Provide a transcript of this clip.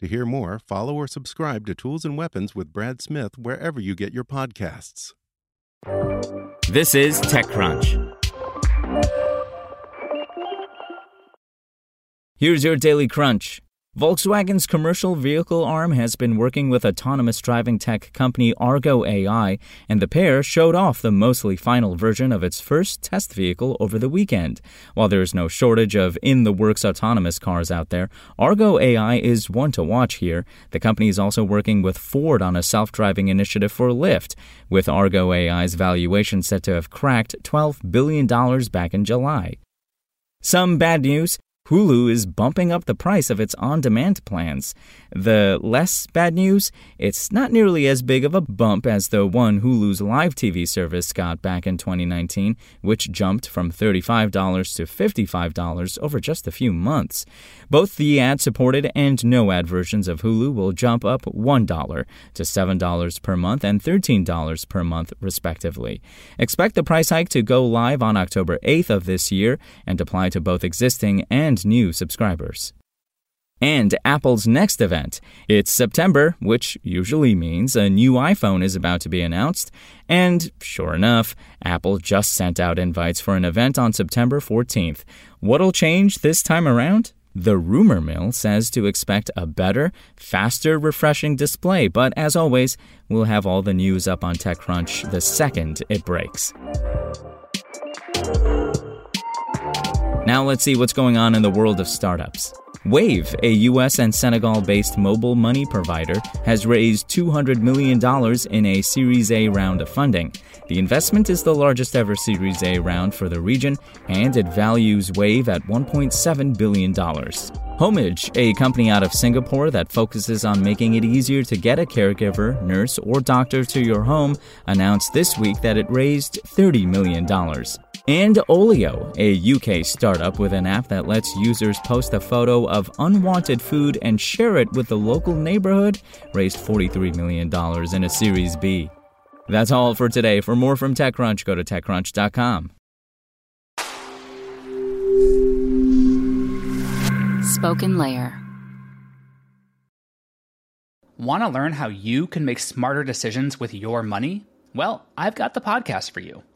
To hear more, follow or subscribe to Tools and Weapons with Brad Smith wherever you get your podcasts. This is TechCrunch. Here's your daily crunch. Volkswagen's commercial vehicle arm has been working with autonomous driving tech company Argo AI, and the pair showed off the mostly final version of its first test vehicle over the weekend. While there is no shortage of in the works autonomous cars out there, Argo AI is one to watch here. The company is also working with Ford on a self driving initiative for Lyft, with Argo AI's valuation set to have cracked $12 billion back in July. Some bad news. Hulu is bumping up the price of its on demand plans. The less bad news, it's not nearly as big of a bump as the one Hulu's live TV service got back in 2019, which jumped from $35 to $55 over just a few months. Both the ad supported and no ad versions of Hulu will jump up $1 to $7 per month and $13 per month, respectively. Expect the price hike to go live on October 8th of this year and apply to both existing and new subscribers. And Apple's next event. It's September, which usually means a new iPhone is about to be announced. And sure enough, Apple just sent out invites for an event on September 14th. What'll change this time around? The rumor mill says to expect a better, faster, refreshing display, but as always, we'll have all the news up on TechCrunch the second it breaks. Now let's see what's going on in the world of startups. Wave, a US and Senegal based mobile money provider, has raised $200 million in a Series A round of funding. The investment is the largest ever Series A round for the region, and it values Wave at $1.7 billion. Homage, a company out of Singapore that focuses on making it easier to get a caregiver, nurse, or doctor to your home, announced this week that it raised $30 million. And Olio, a UK startup with an app that lets users post a photo of unwanted food and share it with the local neighborhood, raised $43 million in a Series B. That's all for today. For more from TechCrunch, go to TechCrunch.com. SpokenLayer. Want to learn how you can make smarter decisions with your money? Well, I've got the podcast for you.